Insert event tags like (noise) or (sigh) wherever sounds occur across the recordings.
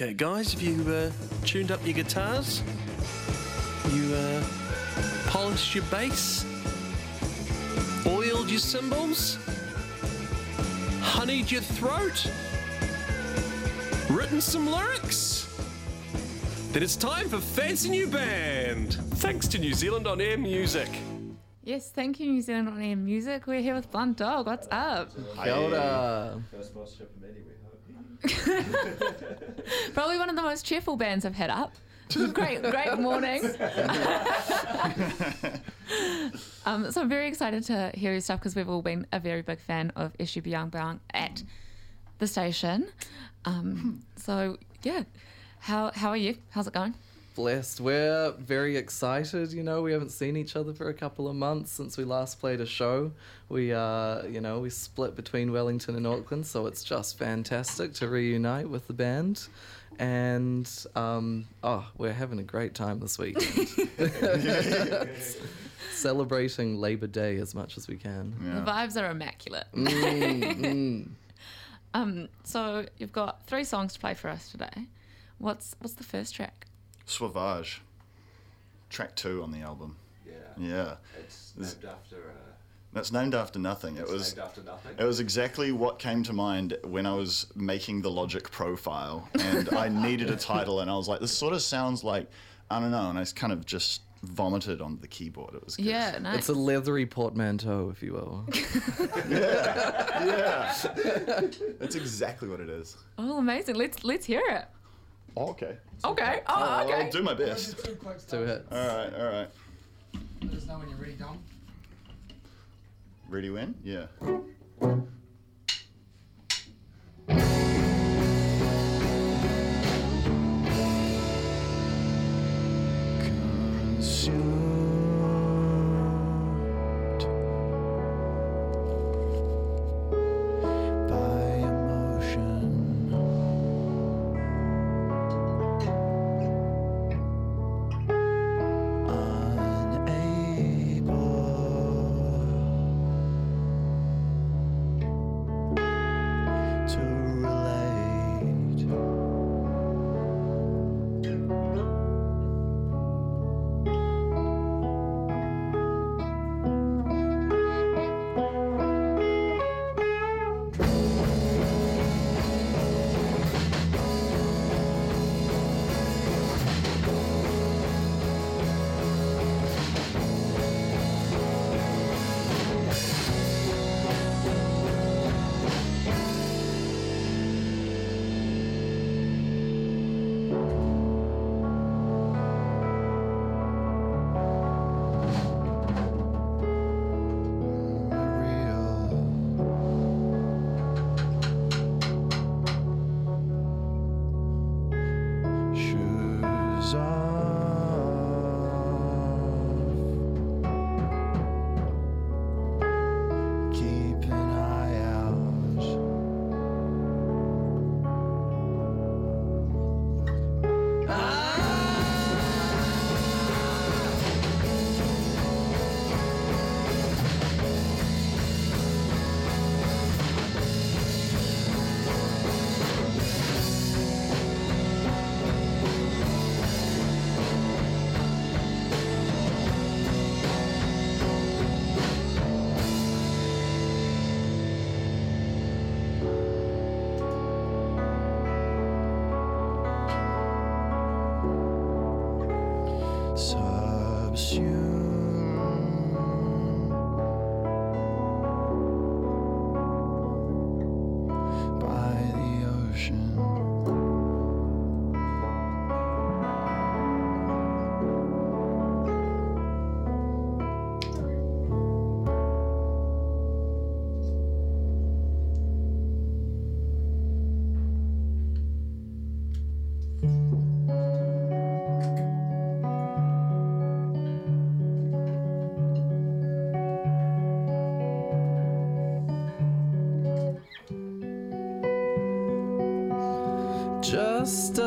Okay, guys, have you uh, tuned up your guitars? You uh, polished your bass? Oiled your cymbals? Honeyed your throat? Written some lyrics? Then it's time for Fancy New Band! Thanks to New Zealand On Air Music. Yes, thank you, New Zealand on Air Music. We're here with Blunt Dog. What's up? Kia ora. (laughs) Probably one of the most cheerful bands I've had up. (laughs) great, great morning. (laughs) um, so I'm very excited to hear your stuff because we've all been a very big fan of Eshu Biang Biang at the station. Um, so yeah, how how are you? How's it going? Blessed. We're very excited. You know, we haven't seen each other for a couple of months since we last played a show. We, uh, you know, we split between Wellington and Auckland, so it's just fantastic to reunite with the band. And um, oh, we're having a great time this week. (laughs) (laughs) Celebrating Labor Day as much as we can. The vibes are immaculate. Mm, mm. (laughs) Um, so you've got three songs to play for us today. What's what's the first track? Sauvage. Track two on the album. Yeah. Yeah. It's named after. Uh, That's named after nothing. It was named after nothing. it was exactly what came to mind when I was making the Logic profile and I (laughs) needed a title and I was like, this sort of sounds like I don't know, and I kind of just vomited on the keyboard. It was good. Yeah, nice. It's a leathery portmanteau, if you will. (laughs) yeah, yeah. That's exactly what it is. oh, amazing. Let's let's hear it. Oh, okay. Okay. Oh, okay. I'll do my best. Two hits. All right, all right. Let us know when you're ready, Dom. Ready when? Yeah. Just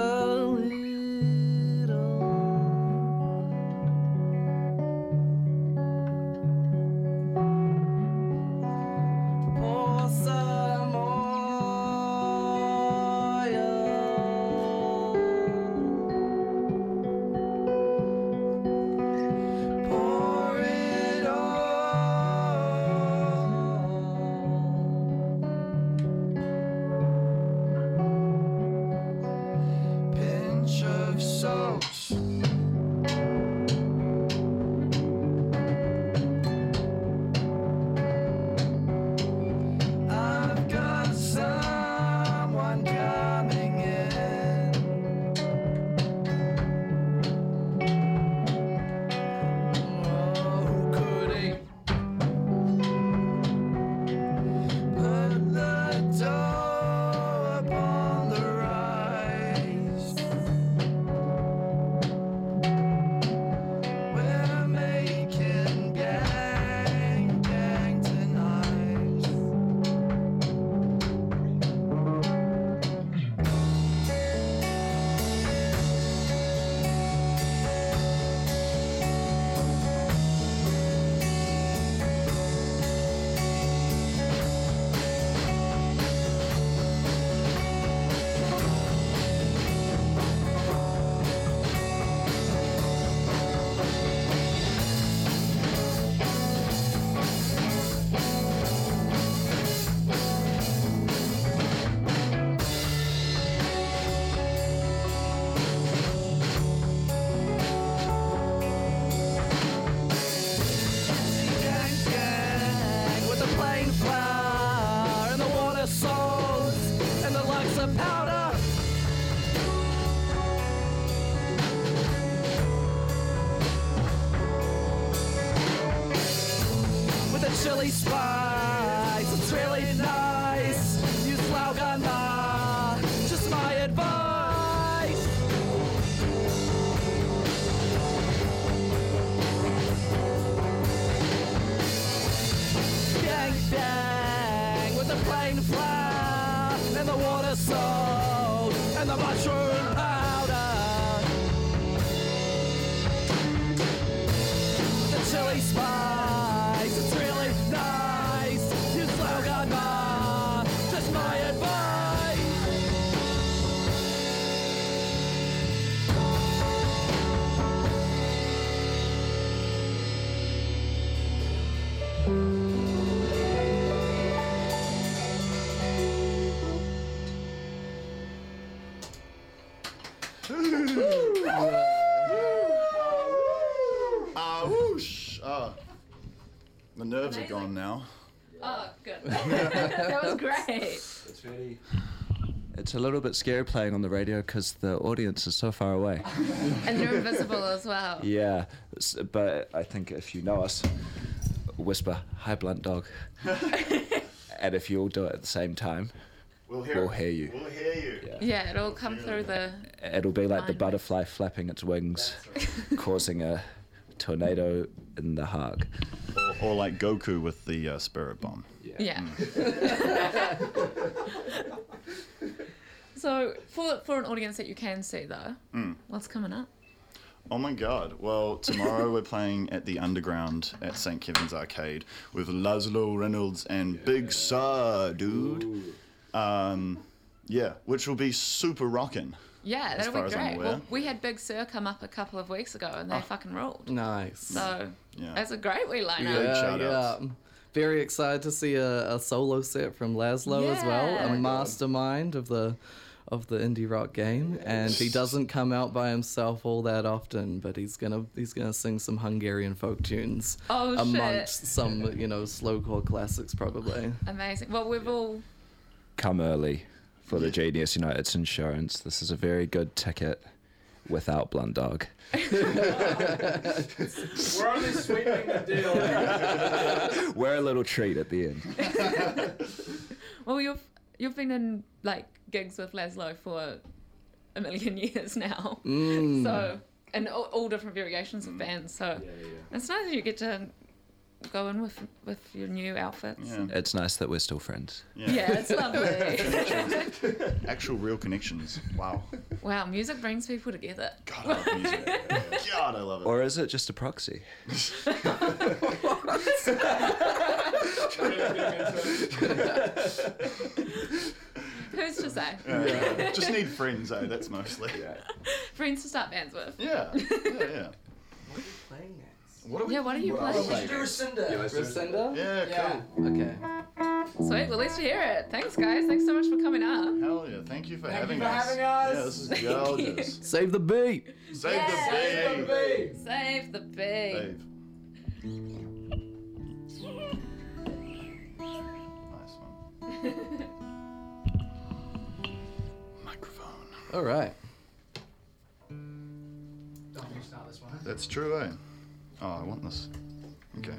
Ah, whoosh. Ah. The nerves are gone now. Oh, good. (laughs) that was great. It's really. It's a little bit scary playing on the radio because the audience is so far away. (laughs) And you're invisible as well. yeah, but I think if you know us, whisper, "Hi, blunt dog," (laughs) and if you all do it at the same time, We'll hear, We'll hear you. We'll hear you. Yeah. Yeah, it'll come through the. it'll be like the butterfly flapping its wings, causing a tornado in the Hague. Or, or like Goku with the uh, spirit bomb. Yeah. (laughs) so, for for an audience that you can see though, what's coming up? Oh my god. Well, tomorrow we're playing at the Underground at St. Kevin's Arcade with Laszlo Reynolds and Big Sir, dude. Um, yeah, which will be super rockin'. Yeah, that'll far be as I'm great. aware. Well, we had Big Sir come up a couple of weeks ago, and they oh, fucking ruled. Nice. So Yeah. that's a great wee lineup. Big yeah, shout-outs. yeah. Very excited to see a, a solo set from Laszlo as well, a Oh my God. mastermind of the of the indie rock game, and he doesn't come out by himself all that often, but he's gonna he's gonna sing some Hungarian folk tunes Oh, shit. amongst some you know slowcore classics probably. Amazing. Well, we've all Come early for the Genius United's insurance. This is a very good ticket without blunt dog. (laughs) We're only sweeping the deal. (laughs) We're a little treat at the end. (laughs) well, you've you've been in like gigs with Laszlo for a million years now. Mm. So and all, all different variations of bands. So it's nice that you get to go in with with your new outfits. Yeah. It's nice that we're still friends. Yeah. Yeah, it's lovely. (laughs) Actual real connections. Wow. wow, music brings people together. God, I love music. God, I love it. Or is it just a proxy? Who's to say? Yeah. Just need friends, eh? That's mostly. Friends to start bands with. Yeah. Yeah, yeah. What are we Yeah, what are you playing? We should do Rescinder. Rescinder? Yeah, Yeah. cool. Okay. Sweet, well, let's hear it. Thanks, guys. Thanks so much for coming up. Hell yeah. Thank you for Thank having you for us. having us. Yeah, this is gorgeous. Save the beat. Save Yeah. the babe. Save the bee. Babe. Nice one. (laughs) Microphone. All right. Don't you start this one. That's true, eh? Oh, I want this. Okay.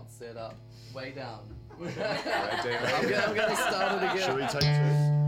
Not set up. Way down. (laughs) I'm, gonna, I'm gonna start it again. Should we take two?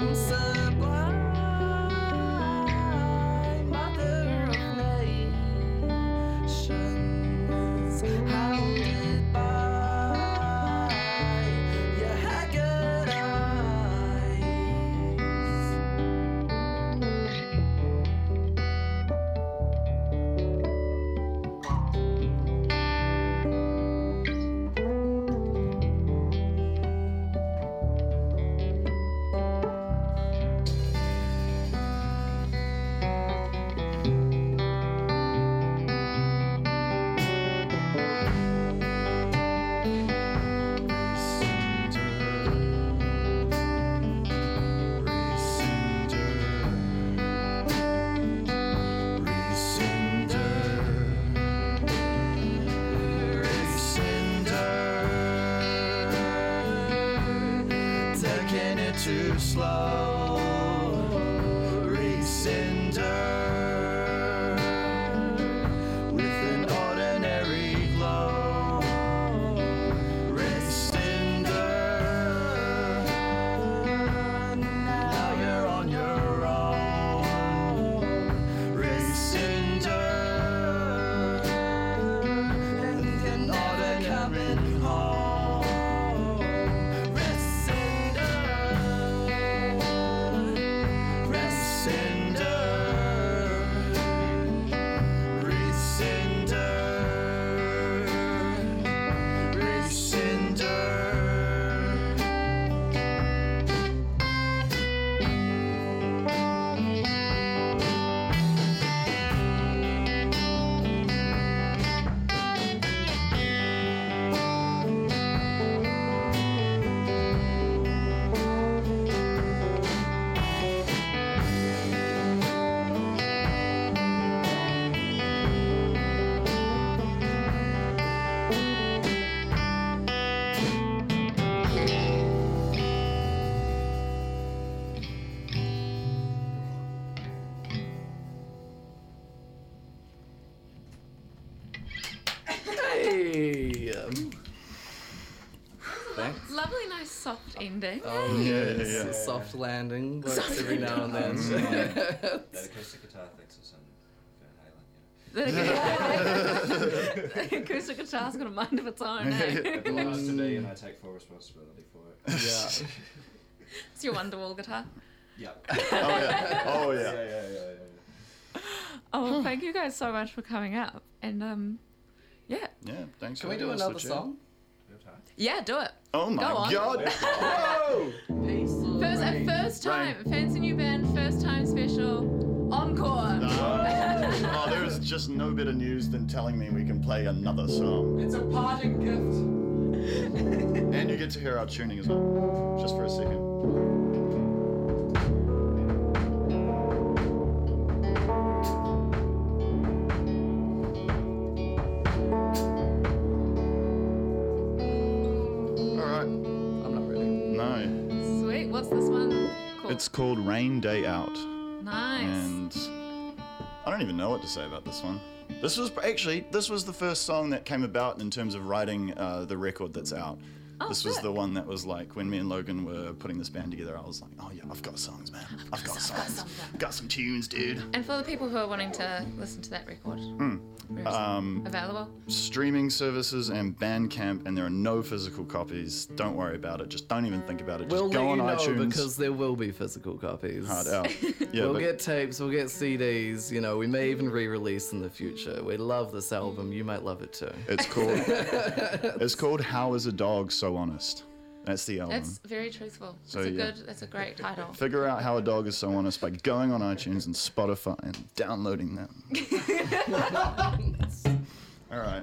some sorry. Hey. um, Thanks. Lovely, nice, soft ending. Oh, Yeah, yeah, yeah, yeah. A soft landing works every now and then. (laughs) That acoustic guitar thinks it's in Van Halen. The, (laughs) (laughs) the acoustic guitar's got a mind of its own. Eh? It belongs to me, and I take full responsibility for it. yeah. it's your Wonderwall guitar. Yeah. Oh yeah. Oh Yeah, yeah. yeah, yeah, yeah. yeah. Oh, well, thank you guys so much for coming up. And um, yeah, Yeah. Thanks. Can for we do another song? Real yeah, do it. Oh my Go on. god. Whoa! First, a first time, fancy new band, first time special, encore. (laughs) oh, there is just no better news than telling me we can play another song. It's a parting gift. And you get to hear our tuning as well. Just for a second. Called? It's called Rain Day Out. nice. And I don't even know what to say about this one. This was actually this was the first song that came about in terms of writing uh, the record that's out. Oh, this was the one that was like when me and Logan were putting this band together. I was like, oh yeah, I've got songs, man. I've got some- I've got songs. something." Got some tunes, dude. And for the people who are wanting to listen to that record, it? Um, available? streaming services and Bandcamp, and there are no physical copies. Don't worry about it. Just don't even think about it. Just We'll go let on you know iTunes. because there will be physical copies. hard out. (laughs) Yeah, we'll but get tapes, we'll get CDs, you know, we may even re-release in the future. We love this album, you might love it too. it's called. (laughs) it's called How Is a Dog So Honest? That's the album. That's very truthful. So, That's a yeah. good. That's a great title. Figure out how a dog is so honest by going on iTunes and Spotify and downloading them. (laughs) All right.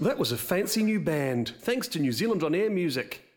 That was a fancy new band, thanks to New Zealand On Air Music.